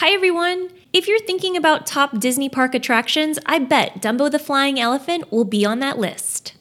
Hi, everyone! If you're thinking about top Disney park attractions, I bet Dumbo the Flying Elephant will be on that list.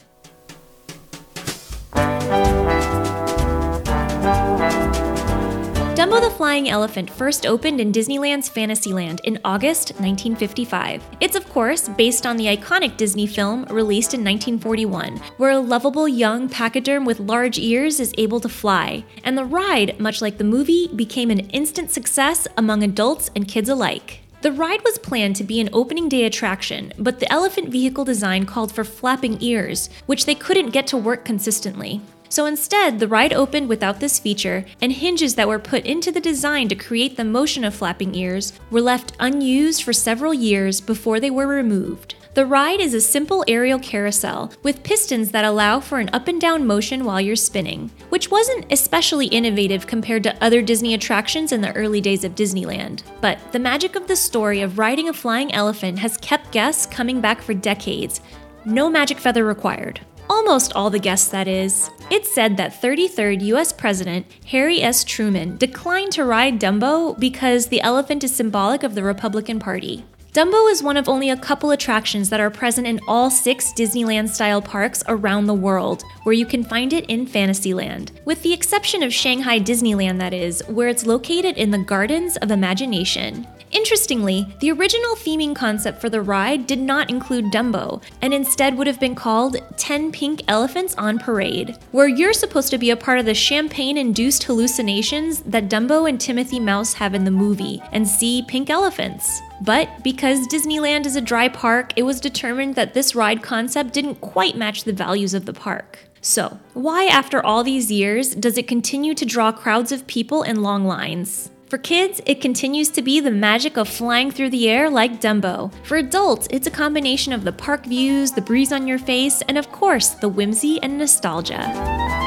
Flying Elephant first opened in Disneyland's Fantasyland in August 1955. It's, of course, based on the iconic Disney film released in 1941, where a lovable young pachyderm with large ears is able to fly. And the ride, much like the movie, became an instant success among adults and kids alike. The ride was planned to be an opening day attraction, but the elephant vehicle design called for flapping ears, which they couldn't get to work consistently. So instead, the ride opened without this feature, and hinges that were put into the design to create the motion of flapping ears were left unused for several years before they were removed. The ride is a simple aerial carousel with pistons that allow for an up and down motion while you're spinning, which wasn't especially innovative compared to other Disney attractions in the early days of Disneyland. But the magic of the story of riding a flying elephant has kept guests coming back for decades. No magic feather required. Almost all the guests, that is. It's said that 33rd US President Harry S. Truman declined to ride Dumbo because the elephant is symbolic of the Republican Party. Dumbo is one of only a couple attractions that are present in all six Disneyland style parks around the world, where you can find it in Fantasyland, with the exception of Shanghai Disneyland, that is, where it's located in the Gardens of Imagination. Interestingly, the original theming concept for the ride did not include Dumbo, and instead would have been called 10 Pink Elephants on Parade, where you're supposed to be a part of the champagne induced hallucinations that Dumbo and Timothy Mouse have in the movie and see pink elephants. But because Disneyland is a dry park, it was determined that this ride concept didn't quite match the values of the park. So, why, after all these years, does it continue to draw crowds of people and long lines? For kids, it continues to be the magic of flying through the air like Dumbo. For adults, it's a combination of the park views, the breeze on your face, and of course, the whimsy and nostalgia.